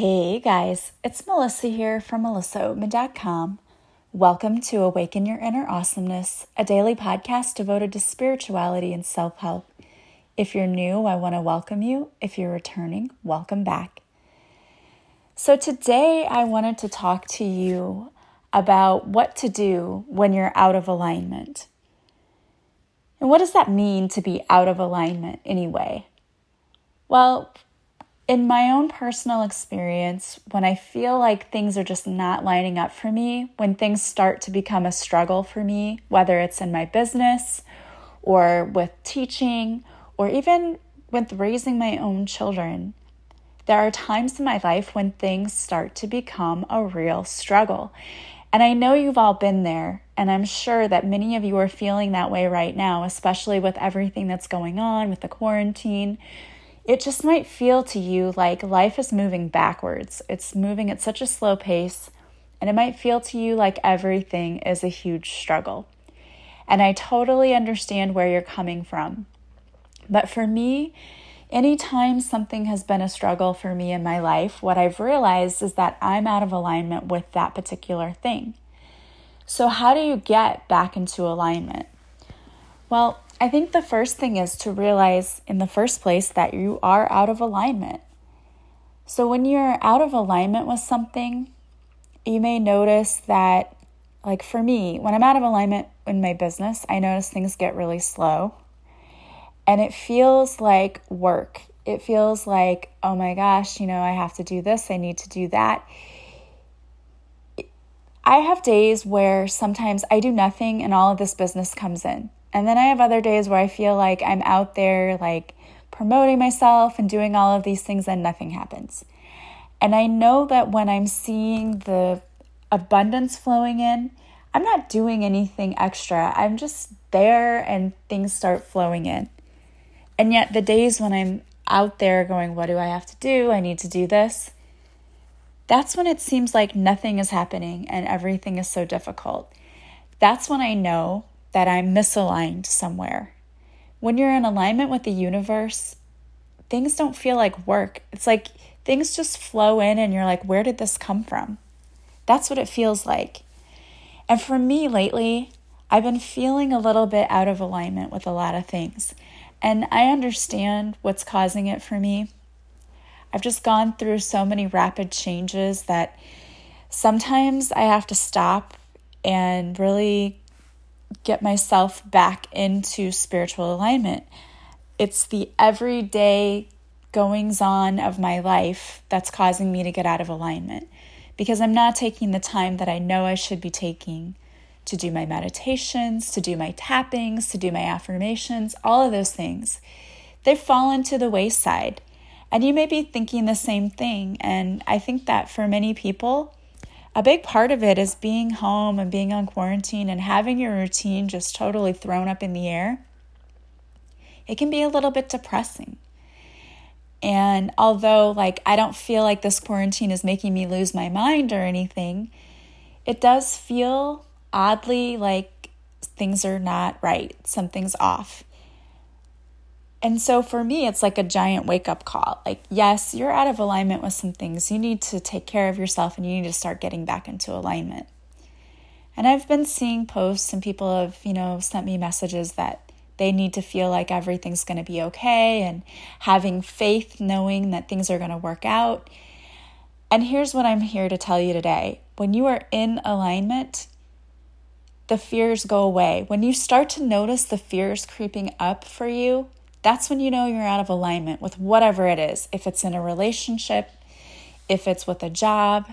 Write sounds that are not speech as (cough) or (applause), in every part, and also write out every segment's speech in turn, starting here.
Hey guys, it's Melissa here from melissaoatman.com. Welcome to Awaken Your Inner Awesomeness, a daily podcast devoted to spirituality and self help. If you're new, I want to welcome you. If you're returning, welcome back. So, today I wanted to talk to you about what to do when you're out of alignment. And what does that mean to be out of alignment anyway? Well, in my own personal experience, when I feel like things are just not lining up for me, when things start to become a struggle for me, whether it's in my business or with teaching or even with raising my own children, there are times in my life when things start to become a real struggle. And I know you've all been there, and I'm sure that many of you are feeling that way right now, especially with everything that's going on with the quarantine it just might feel to you like life is moving backwards. It's moving at such a slow pace, and it might feel to you like everything is a huge struggle. And I totally understand where you're coming from. But for me, anytime something has been a struggle for me in my life, what I've realized is that I'm out of alignment with that particular thing. So, how do you get back into alignment? Well, I think the first thing is to realize in the first place that you are out of alignment. So when you're out of alignment with something, you may notice that, like for me, when I'm out of alignment in my business, I notice things get really slow. And it feels like work. It feels like, oh my gosh, you know, I have to do this, I need to do that. I have days where sometimes I do nothing and all of this business comes in. And then I have other days where I feel like I'm out there, like promoting myself and doing all of these things, and nothing happens. And I know that when I'm seeing the abundance flowing in, I'm not doing anything extra. I'm just there and things start flowing in. And yet, the days when I'm out there going, What do I have to do? I need to do this. That's when it seems like nothing is happening and everything is so difficult. That's when I know that I'm misaligned somewhere. When you're in alignment with the universe, things don't feel like work. It's like things just flow in and you're like, where did this come from? That's what it feels like. And for me lately, I've been feeling a little bit out of alignment with a lot of things. And I understand what's causing it for me. I've just gone through so many rapid changes that sometimes I have to stop and really get myself back into spiritual alignment. It's the everyday goings on of my life that's causing me to get out of alignment because I'm not taking the time that I know I should be taking to do my meditations, to do my tappings, to do my affirmations, all of those things. They've fallen to the wayside. And you may be thinking the same thing. And I think that for many people, a big part of it is being home and being on quarantine and having your routine just totally thrown up in the air. It can be a little bit depressing. And although, like, I don't feel like this quarantine is making me lose my mind or anything, it does feel oddly like things are not right, something's off. And so for me, it's like a giant wake up call. Like, yes, you're out of alignment with some things. You need to take care of yourself and you need to start getting back into alignment. And I've been seeing posts and people have, you know, sent me messages that they need to feel like everything's going to be okay and having faith knowing that things are going to work out. And here's what I'm here to tell you today. When you are in alignment, the fears go away. When you start to notice the fears creeping up for you, that's when you know you're out of alignment with whatever it is. If it's in a relationship, if it's with a job,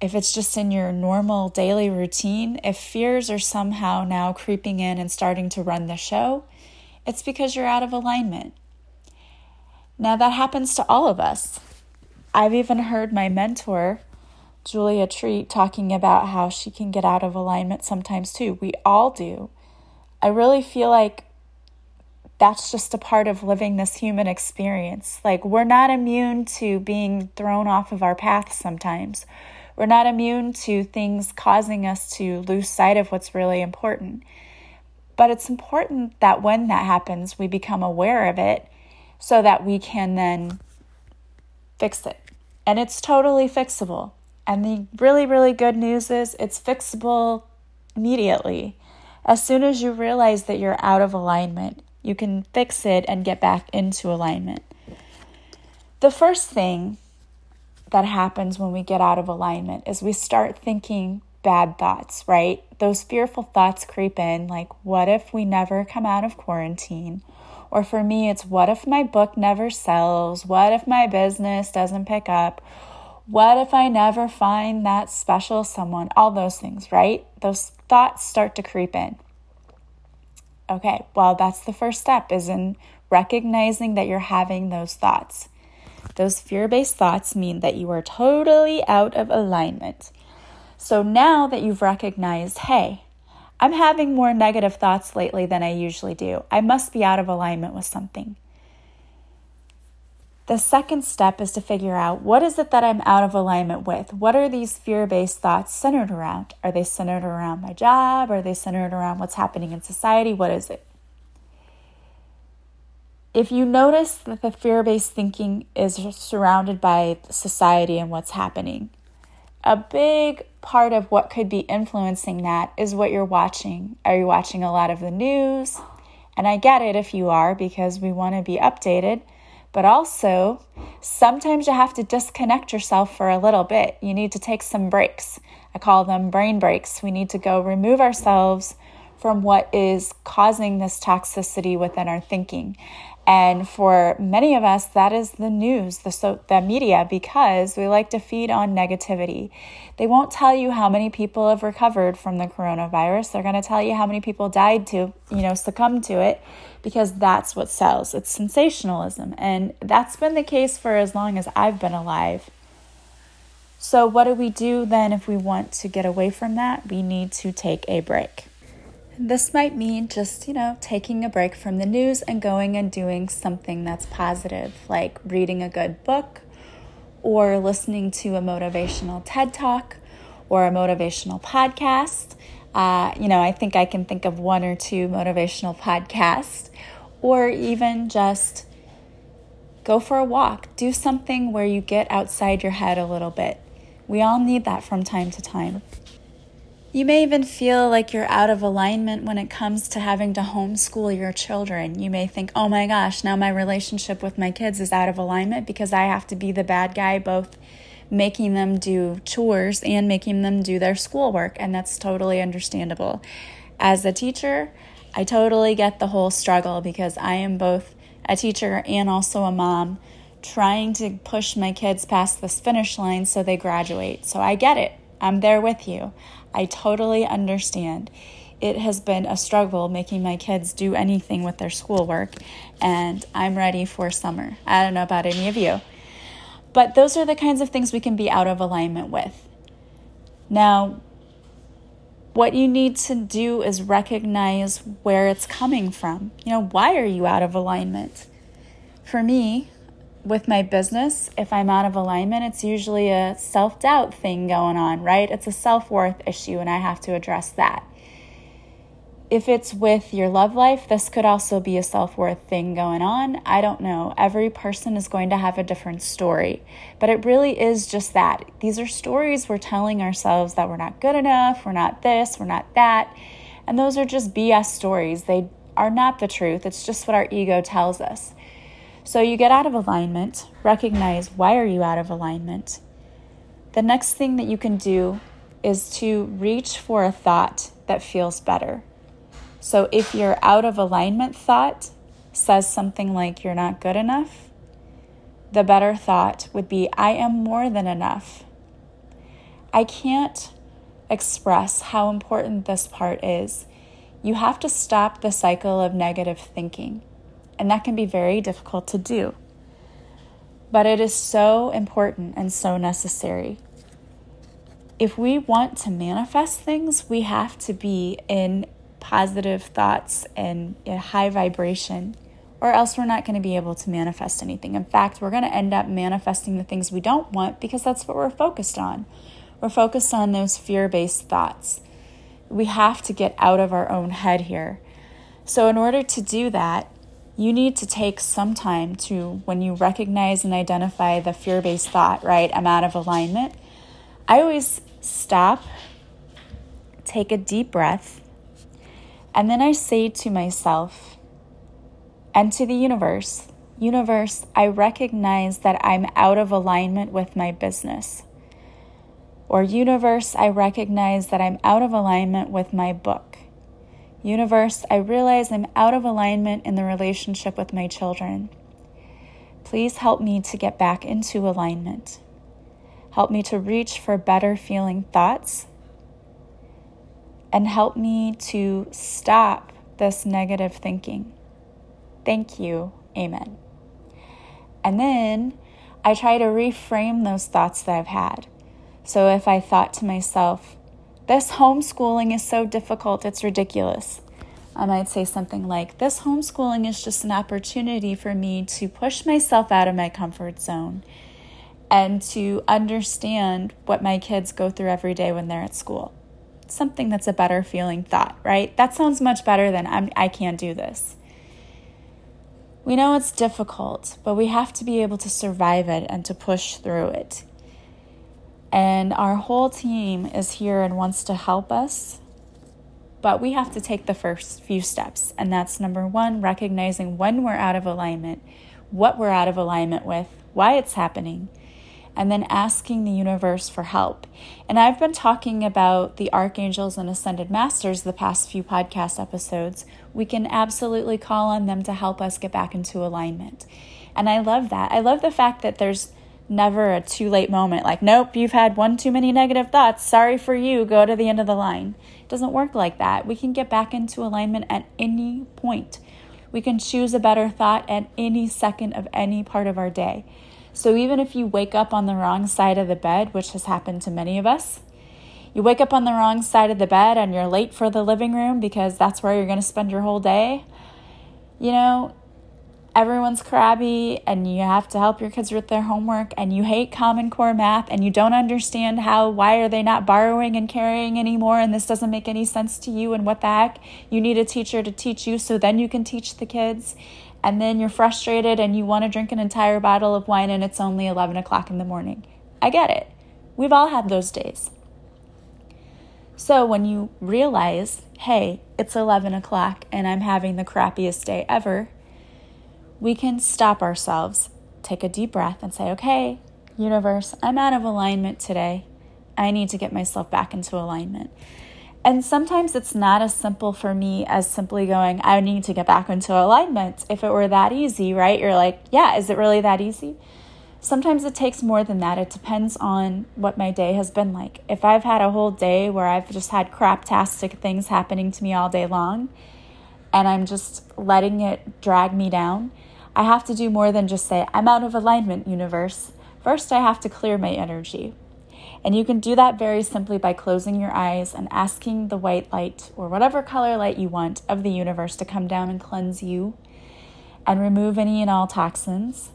if it's just in your normal daily routine, if fears are somehow now creeping in and starting to run the show, it's because you're out of alignment. Now, that happens to all of us. I've even heard my mentor, Julia Treat, talking about how she can get out of alignment sometimes too. We all do. I really feel like that's just a part of living this human experience. Like, we're not immune to being thrown off of our path sometimes. We're not immune to things causing us to lose sight of what's really important. But it's important that when that happens, we become aware of it so that we can then fix it. and it's totally fixable. And the really, really good news is it's fixable immediately. As soon as you realize that you're out of alignment, you can fix it and get back into alignment. The first thing that happens when we get out of alignment is we start thinking bad thoughts, right? Those fearful thoughts creep in, like, what if we never come out of quarantine? Or for me, it's what if my book never sells? What if my business doesn't pick up? What if I never find that special someone? All those things, right? Those thoughts start to creep in. Okay, well, that's the first step is in recognizing that you're having those thoughts. Those fear based thoughts mean that you are totally out of alignment. So now that you've recognized, hey, I'm having more negative thoughts lately than I usually do, I must be out of alignment with something. The second step is to figure out what is it that I'm out of alignment with? What are these fear based thoughts centered around? Are they centered around my job? Are they centered around what's happening in society? What is it? If you notice that the fear based thinking is surrounded by society and what's happening, a big part of what could be influencing that is what you're watching. Are you watching a lot of the news? And I get it if you are because we want to be updated. But also, sometimes you have to disconnect yourself for a little bit. You need to take some breaks. I call them brain breaks. We need to go remove ourselves from what is causing this toxicity within our thinking. And for many of us, that is the news, the, so, the media, because we like to feed on negativity. They won't tell you how many people have recovered from the coronavirus. They're going to tell you how many people died to, you know, succumb to it because that's what sells. It's sensationalism. And that's been the case for as long as I've been alive. So, what do we do then if we want to get away from that? We need to take a break. This might mean just, you know, taking a break from the news and going and doing something that's positive, like reading a good book or listening to a motivational TED talk or a motivational podcast. Uh, you know, I think I can think of one or two motivational podcasts, or even just go for a walk. Do something where you get outside your head a little bit. We all need that from time to time. You may even feel like you're out of alignment when it comes to having to homeschool your children. You may think, oh my gosh, now my relationship with my kids is out of alignment because I have to be the bad guy, both making them do chores and making them do their schoolwork. And that's totally understandable. As a teacher, I totally get the whole struggle because I am both a teacher and also a mom trying to push my kids past this finish line so they graduate. So I get it. I'm there with you. I totally understand. It has been a struggle making my kids do anything with their schoolwork, and I'm ready for summer. I don't know about any of you. But those are the kinds of things we can be out of alignment with. Now, what you need to do is recognize where it's coming from. You know, why are you out of alignment? For me, with my business, if I'm out of alignment, it's usually a self doubt thing going on, right? It's a self worth issue, and I have to address that. If it's with your love life, this could also be a self worth thing going on. I don't know. Every person is going to have a different story, but it really is just that. These are stories we're telling ourselves that we're not good enough, we're not this, we're not that. And those are just BS stories. They are not the truth. It's just what our ego tells us. So you get out of alignment, recognize why are you out of alignment. The next thing that you can do is to reach for a thought that feels better. So if your out of alignment thought says something like you're not good enough, the better thought would be I am more than enough. I can't express how important this part is. You have to stop the cycle of negative thinking and that can be very difficult to do. But it is so important and so necessary. If we want to manifest things, we have to be in positive thoughts and a high vibration, or else we're not going to be able to manifest anything. In fact, we're going to end up manifesting the things we don't want because that's what we're focused on. We're focused on those fear based thoughts. We have to get out of our own head here. So, in order to do that, you need to take some time to, when you recognize and identify the fear based thought, right? I'm out of alignment. I always stop, take a deep breath, and then I say to myself and to the universe, Universe, I recognize that I'm out of alignment with my business. Or, Universe, I recognize that I'm out of alignment with my book. Universe, I realize I'm out of alignment in the relationship with my children. Please help me to get back into alignment. Help me to reach for better feeling thoughts. And help me to stop this negative thinking. Thank you. Amen. And then I try to reframe those thoughts that I've had. So if I thought to myself, this homeschooling is so difficult, it's ridiculous. I might say something like, This homeschooling is just an opportunity for me to push myself out of my comfort zone and to understand what my kids go through every day when they're at school. Something that's a better feeling thought, right? That sounds much better than I'm, I can't do this. We know it's difficult, but we have to be able to survive it and to push through it. And our whole team is here and wants to help us. But we have to take the first few steps. And that's number one, recognizing when we're out of alignment, what we're out of alignment with, why it's happening, and then asking the universe for help. And I've been talking about the archangels and ascended masters the past few podcast episodes. We can absolutely call on them to help us get back into alignment. And I love that. I love the fact that there's never a too late moment like, nope, you've had one too many negative thoughts. Sorry for you. Go to the end of the line. It doesn't work like that. We can get back into alignment at any point. We can choose a better thought at any second of any part of our day. So even if you wake up on the wrong side of the bed, which has happened to many of us, you wake up on the wrong side of the bed and you're late for the living room because that's where you're going to spend your whole day. You know, everyone's crabby and you have to help your kids with their homework and you hate common core math and you don't understand how why are they not borrowing and carrying anymore and this doesn't make any sense to you and what the heck you need a teacher to teach you so then you can teach the kids and then you're frustrated and you want to drink an entire bottle of wine and it's only 11 o'clock in the morning. I get it. We've all had those days. So when you realize, hey, it's 11 o'clock and I'm having the crappiest day ever, we can stop ourselves, take a deep breath, and say, okay, universe, I'm out of alignment today. I need to get myself back into alignment. And sometimes it's not as simple for me as simply going, I need to get back into alignment. If it were that easy, right? You're like, yeah, is it really that easy? Sometimes it takes more than that. It depends on what my day has been like. If I've had a whole day where I've just had craptastic things happening to me all day long and I'm just letting it drag me down, I have to do more than just say, I'm out of alignment, universe. First, I have to clear my energy. And you can do that very simply by closing your eyes and asking the white light or whatever color light you want of the universe to come down and cleanse you and remove any and all toxins.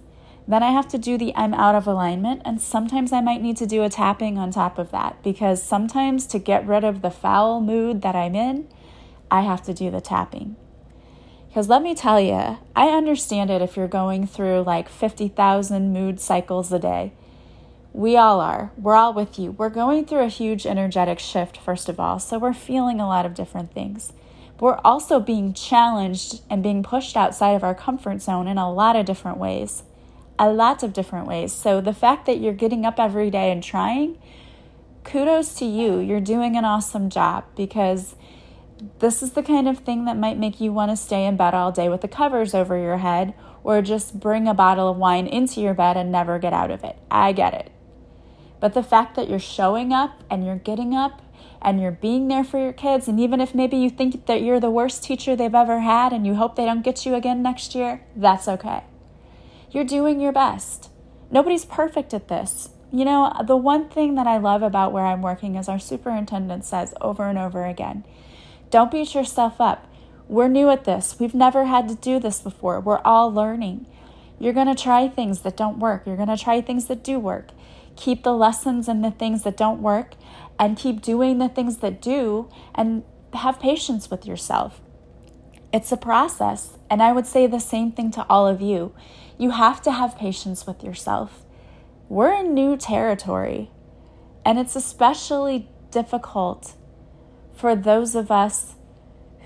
Then I have to do the I'm out of alignment, and sometimes I might need to do a tapping on top of that because sometimes to get rid of the foul mood that I'm in, I have to do the tapping. Because let me tell you, I understand it if you're going through like 50,000 mood cycles a day. We all are. We're all with you. We're going through a huge energetic shift, first of all, so we're feeling a lot of different things. But we're also being challenged and being pushed outside of our comfort zone in a lot of different ways. A lot of different ways. So the fact that you're getting up every day and trying, kudos to you. You're doing an awesome job because this is the kind of thing that might make you want to stay in bed all day with the covers over your head or just bring a bottle of wine into your bed and never get out of it. I get it. But the fact that you're showing up and you're getting up and you're being there for your kids, and even if maybe you think that you're the worst teacher they've ever had and you hope they don't get you again next year, that's okay. You're doing your best. Nobody's perfect at this. You know, the one thing that I love about where I'm working is our superintendent says over and over again don't beat yourself up. We're new at this. We've never had to do this before. We're all learning. You're going to try things that don't work. You're going to try things that do work keep the lessons and the things that don't work and keep doing the things that do and have patience with yourself. It's a process. And I would say the same thing to all of you. You have to have patience with yourself. We're in new territory, and it's especially difficult for those of us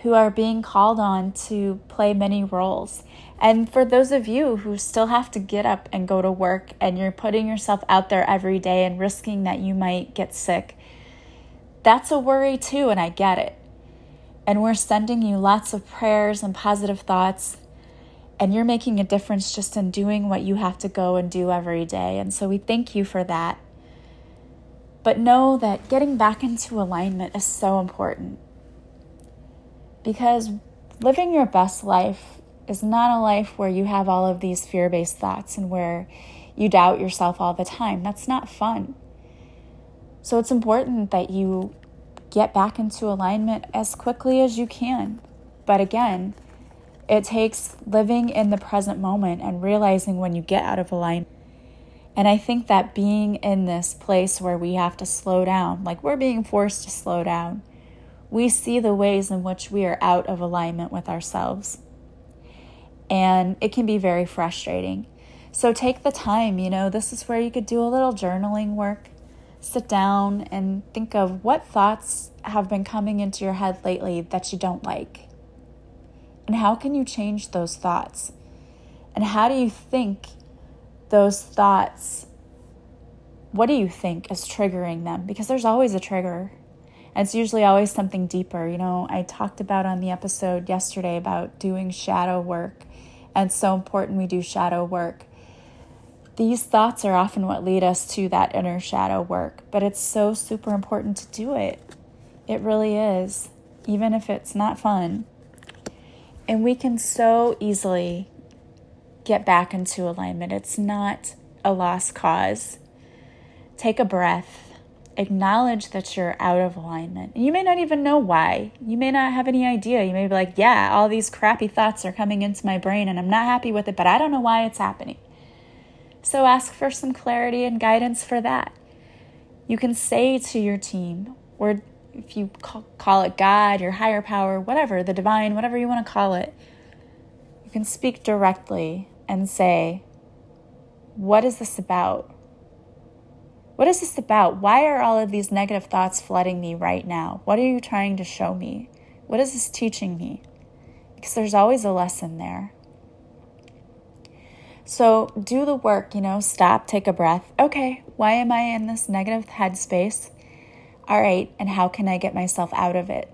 who are being called on to play many roles. And for those of you who still have to get up and go to work and you're putting yourself out there every day and risking that you might get sick, that's a worry too, and I get it. And we're sending you lots of prayers and positive thoughts. And you're making a difference just in doing what you have to go and do every day. And so we thank you for that. But know that getting back into alignment is so important. Because living your best life is not a life where you have all of these fear based thoughts and where you doubt yourself all the time. That's not fun. So it's important that you get back into alignment as quickly as you can. But again, it takes living in the present moment and realizing when you get out of alignment. And I think that being in this place where we have to slow down, like we're being forced to slow down, we see the ways in which we are out of alignment with ourselves. And it can be very frustrating. So take the time, you know, this is where you could do a little journaling work sit down and think of what thoughts have been coming into your head lately that you don't like. And how can you change those thoughts? And how do you think those thoughts, what do you think is triggering them? Because there's always a trigger. And it's usually always something deeper. You know, I talked about on the episode yesterday about doing shadow work. And so important we do shadow work these thoughts are often what lead us to that inner shadow work, but it's so super important to do it. It really is, even if it's not fun. And we can so easily get back into alignment. It's not a lost cause. Take a breath. Acknowledge that you're out of alignment. You may not even know why. You may not have any idea. You may be like, yeah, all these crappy thoughts are coming into my brain and I'm not happy with it, but I don't know why it's happening. So ask for some clarity and guidance for that. You can say to your team, or if you call it God, your higher power, whatever, the divine, whatever you want to call it, you can speak directly and say, What is this about? What is this about? Why are all of these negative thoughts flooding me right now? What are you trying to show me? What is this teaching me? Because there's always a lesson there. So do the work, you know, stop, take a breath. Okay, why am I in this negative headspace? All right, and how can I get myself out of it?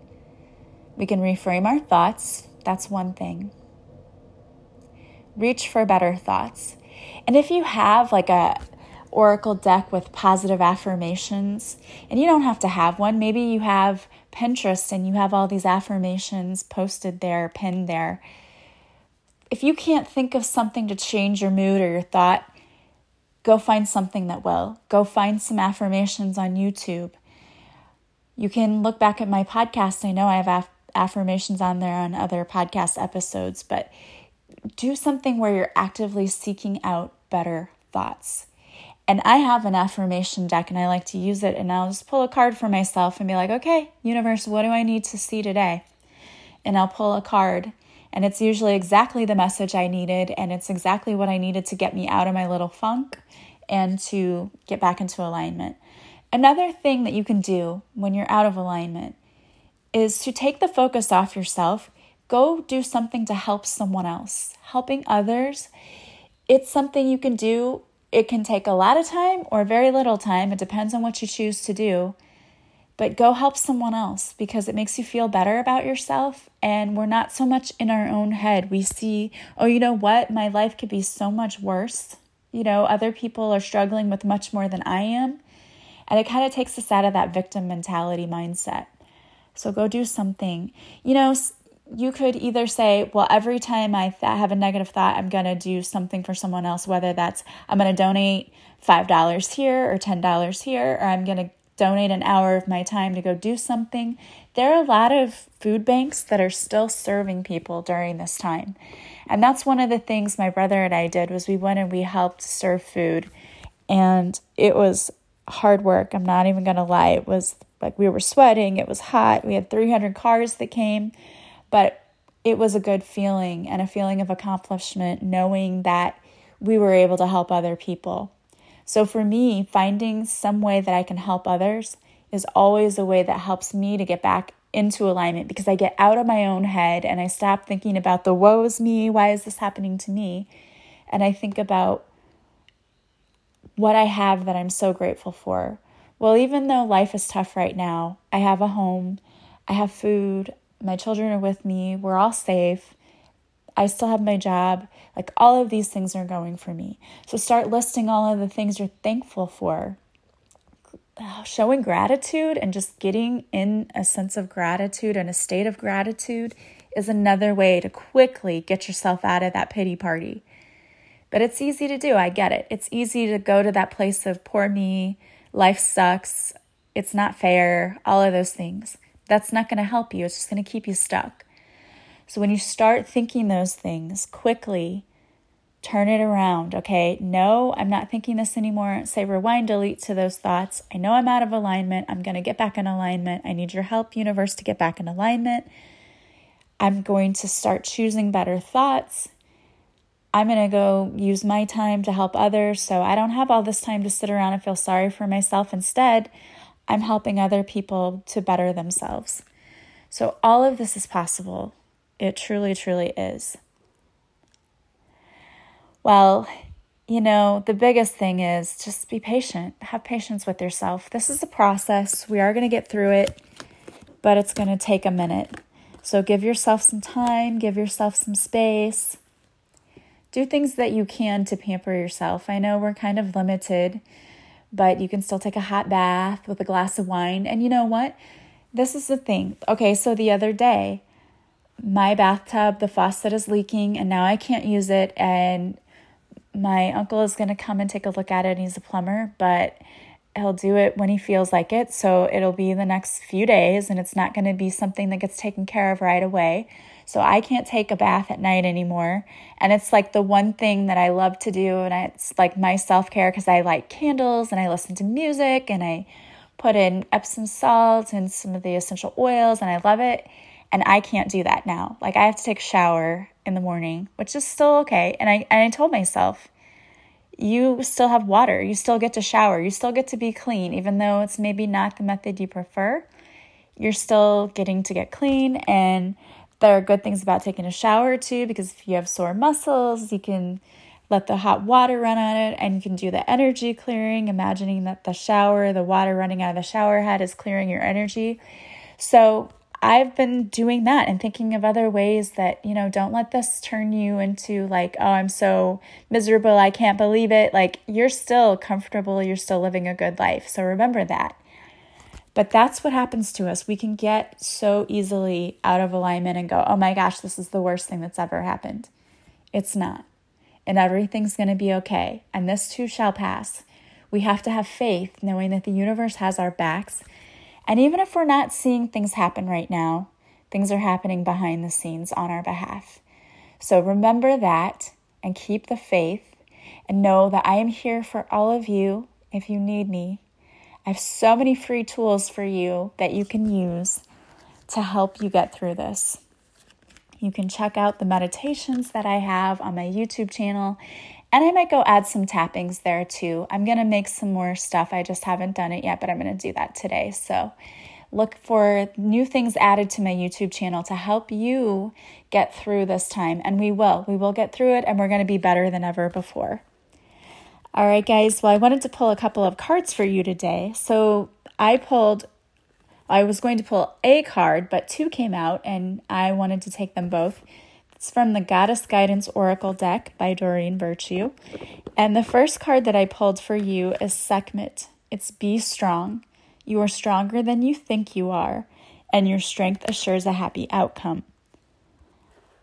We can reframe our thoughts. That's one thing. Reach for better thoughts. And if you have like a oracle deck with positive affirmations, and you don't have to have one, maybe you have Pinterest and you have all these affirmations posted there, pinned there if you can't think of something to change your mood or your thought, go find something that will. Go find some affirmations on YouTube. You can look back at my podcast. I know I have aff- affirmations on there on other podcast episodes, but do something where you're actively seeking out better thoughts. And I have an affirmation deck and I like to use it. And I'll just pull a card for myself and be like, okay, universe, what do I need to see today? And I'll pull a card and it's usually exactly the message I needed, and it's exactly what I needed to get me out of my little funk and to get back into alignment. Another thing that you can do when you're out of alignment is to take the focus off yourself, go do something to help someone else. Helping others, it's something you can do. It can take a lot of time or very little time. It depends on what you choose to do but go help someone else because it makes you feel better about yourself. And we're not so much in our own head. We see, oh, you know what? My life could be so much worse. You know, other people are struggling with much more than I am. And it kind of takes us out of that victim mentality mindset. So go do something. You know, you could either say, well, every time I th- have a negative thought, I'm going to do something for someone else, whether that's I'm going to donate $5 here or $10 here, or I'm going to donate an hour of my time to go do something. There are a lot of food banks that are still serving people during this time. And that's one of the things my brother and I did was we went and we helped serve food. And it was hard work. I'm not even going to lie. It was like we were sweating, it was hot. We had 300 cars that came, but it was a good feeling and a feeling of accomplishment knowing that we were able to help other people. So for me, finding some way that I can help others is always a way that helps me to get back into alignment because I get out of my own head and I stop thinking about the woes me, why is this happening to me? And I think about what I have that I'm so grateful for. Well, even though life is tough right now, I have a home, I have food, my children are with me, we're all safe. I still have my job. Like all of these things are going for me. So start listing all of the things you're thankful for. Showing gratitude and just getting in a sense of gratitude and a state of gratitude is another way to quickly get yourself out of that pity party. But it's easy to do. I get it. It's easy to go to that place of poor me, life sucks, it's not fair, all of those things. That's not going to help you. It's just going to keep you stuck. So when you start thinking those things quickly, turn it around. Okay, no, I'm not thinking this anymore. Say rewind, delete to those thoughts. I know I'm out of alignment. I'm going to get back in alignment. I need your help, universe, to get back in alignment. I'm going to start choosing better thoughts. I'm going to go use my time to help others. So I don't have all this time to sit around and feel sorry for myself. Instead, I'm helping other people to better themselves. So all of this is possible. It truly, truly is. Well, you know, the biggest thing is just be patient. Have patience with yourself. This is a process. We are going to get through it, but it's going to take a minute. So give yourself some time, give yourself some space do things that you can to pamper yourself. I know we're kind of limited, but you can still take a hot bath with a glass of wine. And you know what? This is the thing. Okay, so the other day, my bathtub, the faucet is leaking, and now I can't use it. And my uncle is going to come and take a look at it. He's a plumber, but he'll do it when he feels like it. So it'll be the next few days, and it's not going to be something that gets taken care of right away. So I can't take a bath at night anymore. And it's like the one thing that I love to do. And it's like my self care because I light candles and I listen to music and I put in Epsom salt and some of the essential oils and I love it. And I can't do that now. Like I have to take a shower in the morning, which is still okay. And I, and I told myself, you still have water. You still get to shower. You still get to be clean, even though it's maybe not the method you prefer. You're still getting to get clean and there are good things about taking a shower too, because if you have sore muscles, you can let the hot water run on it and you can do the energy clearing, imagining that the shower, the water running out of the shower head is clearing your energy. So I've been doing that and thinking of other ways that, you know, don't let this turn you into like, oh, I'm so miserable, I can't believe it. Like, you're still comfortable, you're still living a good life. So remember that. But that's what happens to us. We can get so easily out of alignment and go, oh my gosh, this is the worst thing that's ever happened. It's not. And everything's going to be okay. And this too shall pass. We have to have faith, knowing that the universe has our backs. And even if we're not seeing things happen right now, things are happening behind the scenes on our behalf. So remember that and keep the faith and know that I am here for all of you if you need me I have so many free tools for you that you can use to help you get through this. You can check out the meditations that I have on my YouTube channel, and I might go add some tappings there too. I'm to make some more stuff. I just haven't done it yet, but I'm to do that today. So look for new things added to my YouTube channel to help you get through this time. And we will. We will get through it, and we're to be better than ever before. All right, guys. Well, I wanted to pull a couple of cards for you today. So I pulled, I was going to pull a card, but two came out and I wanted to take them both. It's from the Goddess Guidance Oracle deck by Doreen Virtue. And the first card that I pulled for you is Sekhmet. It's Be Strong. You are stronger than you think you are, and your strength assures a happy outcome.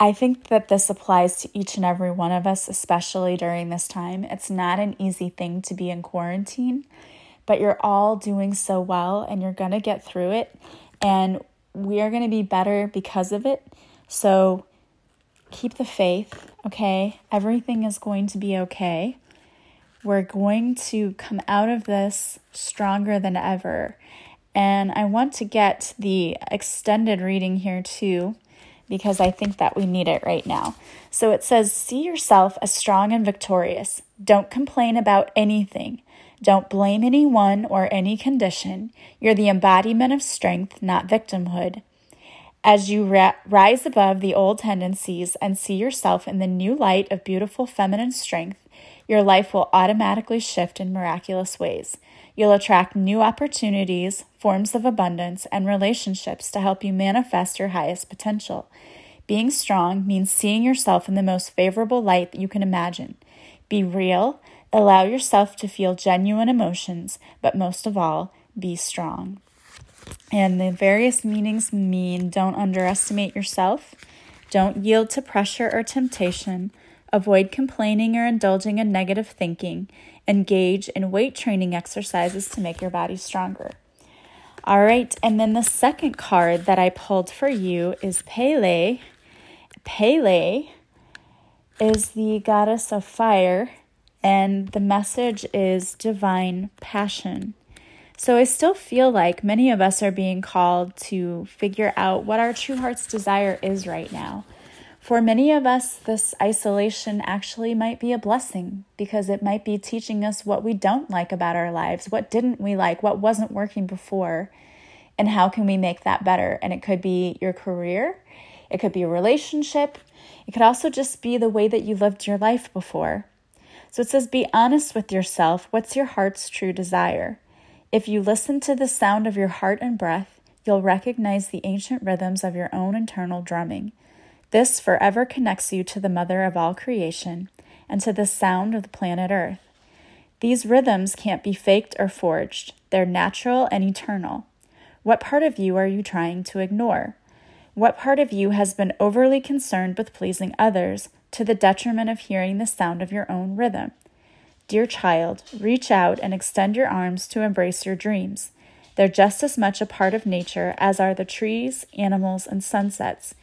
I think that this applies to each and every one of us, especially during this time. It's not an easy thing to be in quarantine, but you're all doing so well and you're going to get through it. And we are going to be better because of it. So keep the faith, okay? Everything is going to be okay. We're going to come out of this stronger than ever. And I want to get the extended reading here too because I think that we need it right now. So it says, See yourself as strong and victorious. Don't complain about anything. Don't blame anyone or any condition. You're the embodiment of strength, not victimhood. As you ra- rise above the old tendencies and see yourself in the new light of beautiful feminine strength, your life will automatically shift in miraculous ways. You'll attract new opportunities, forms of abundance, and relationships to help you manifest your highest potential. Being strong means seeing yourself in the most favorable light that you can imagine. Be real, allow yourself to feel genuine emotions, but most of all, be strong. And the various meanings mean don't underestimate yourself, don't yield to pressure or temptation, avoid complaining or indulging in negative thinking, engage in weight training exercises to make your body stronger. All right, and then the second card that I pulled for you is Pele. Pele is the goddess of fire, and the message is divine passion. So I still feel like many of us are being called to figure out what our true heart's desire is right now. For many of us, this isolation actually might be a blessing because it might be teaching us what we don't like about our lives, what didn't we like, what wasn't working before, and how can we make that better. And it could be your career, it could be a relationship, it could also just be the way that you lived your life before. So it says, Be honest with yourself. What's your heart's true desire? If you listen to the sound of your heart and breath, you'll recognize the ancient rhythms of your own internal drumming. This forever connects you to the mother of all creation and to the sound of the planet Earth. These rhythms can't be faked or forged, they're natural and eternal. What part of you are you trying to ignore? What part of you has been overly concerned with pleasing others to the detriment of hearing the sound of your own rhythm? Dear child, reach out and extend your arms to embrace your dreams. They're just as much a part of nature as are the trees, animals, and sunsets.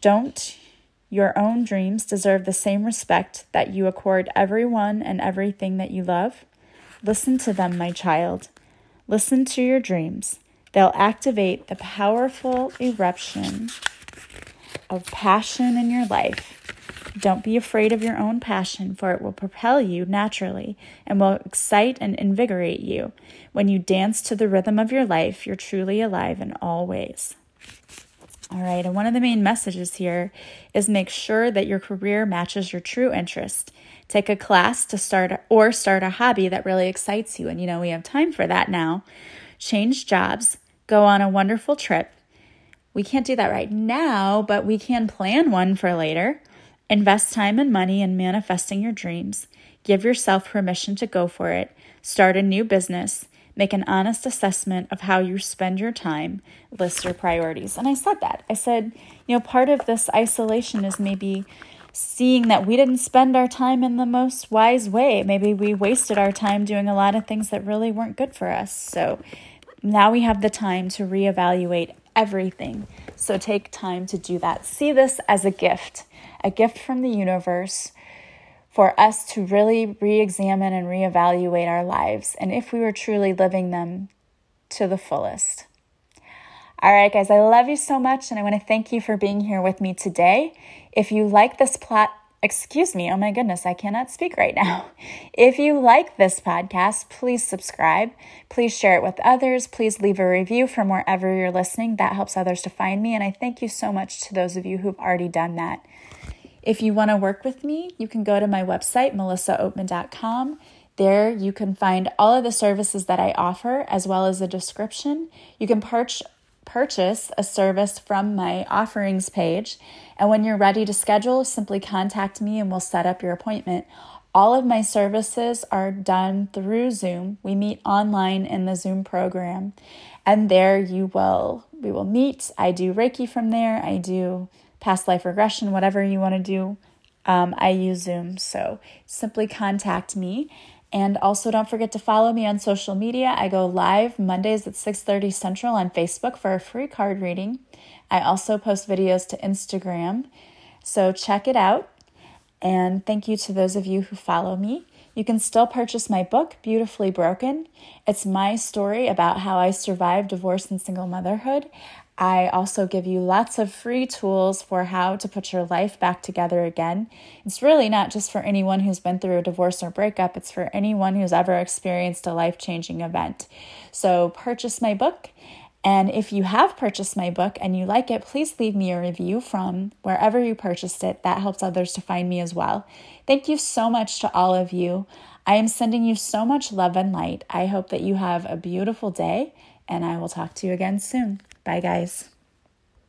Don't your own dreams deserve the same respect that you accord everyone and everything that you love? Listen to them, my child. Listen to your dreams. They'll activate the powerful eruption of passion in your life don't be afraid of your own passion, for it will propel you naturally and will excite and invigorate you. When you dance to the rhythm of your life, you're truly alive in all ways. All right, and one of the main messages here is make sure that your career matches your true interest. Take a class to start or start a hobby that really excites you. And you know, we have time for that now. Change jobs, go on a wonderful trip. We can't do that right now, but we can plan one for later. Invest time and money in manifesting your dreams. Give yourself permission to go for it. Start a new business. Make an honest assessment of how you spend your time. List your priorities. And I said that. I said, you know, part of this isolation is maybe seeing that we didn't spend our time in the most wise way. Maybe we wasted our time doing a lot of things that really weren't good for us. So now we have the time to reevaluate everything. So take time to do that. See this as a gift a gift from the universe for us to really re examine and reevaluate our lives and if we were truly living them to the fullest. All right, guys, I love you so much, and I want to thank you for being here with me today. If you like this plot, excuse me, oh my goodness, I cannot speak right now. (laughs) If you like this podcast, please subscribe. Please share it with others. Please leave a review from wherever you're listening. That helps others to find me, and I thank you so much to those of you who've already done that. If you want to work with me, you can go to my website, melissaoatman.com. There you can find all of the services that I offer as well as a description. You can purch- purchase a service from my offerings page. And when you're ready to schedule, simply contact me and we'll set up your appointment. All of my services are done through Zoom. We meet online in the Zoom program. And there you will we will meet. I do Reiki from there. I do past life regression, whatever you want to do. Um, I use Zoom, so simply contact me. And also don't forget to follow me on social media. I go live Mondays at 6:30 Central on Facebook for a free card reading. I also post videos to Instagram. So check it out. And thank you to those of you who follow me. You can still purchase my book, Beautifully Broken. It's my story about how I survived divorce and single motherhood. I also give you lots of free tools for how to put your life back together again. It's really not just for anyone who's been through a divorce or breakup, it's for anyone who's ever experienced a life changing event. So, purchase my book. And if you have purchased my book and you like it, please leave me a review from wherever you purchased it. That helps others to find me as well. Thank you so much to all of you. I am sending you so much love and light. I hope that you have a beautiful day, and I will talk to you again soon. Bye, guys.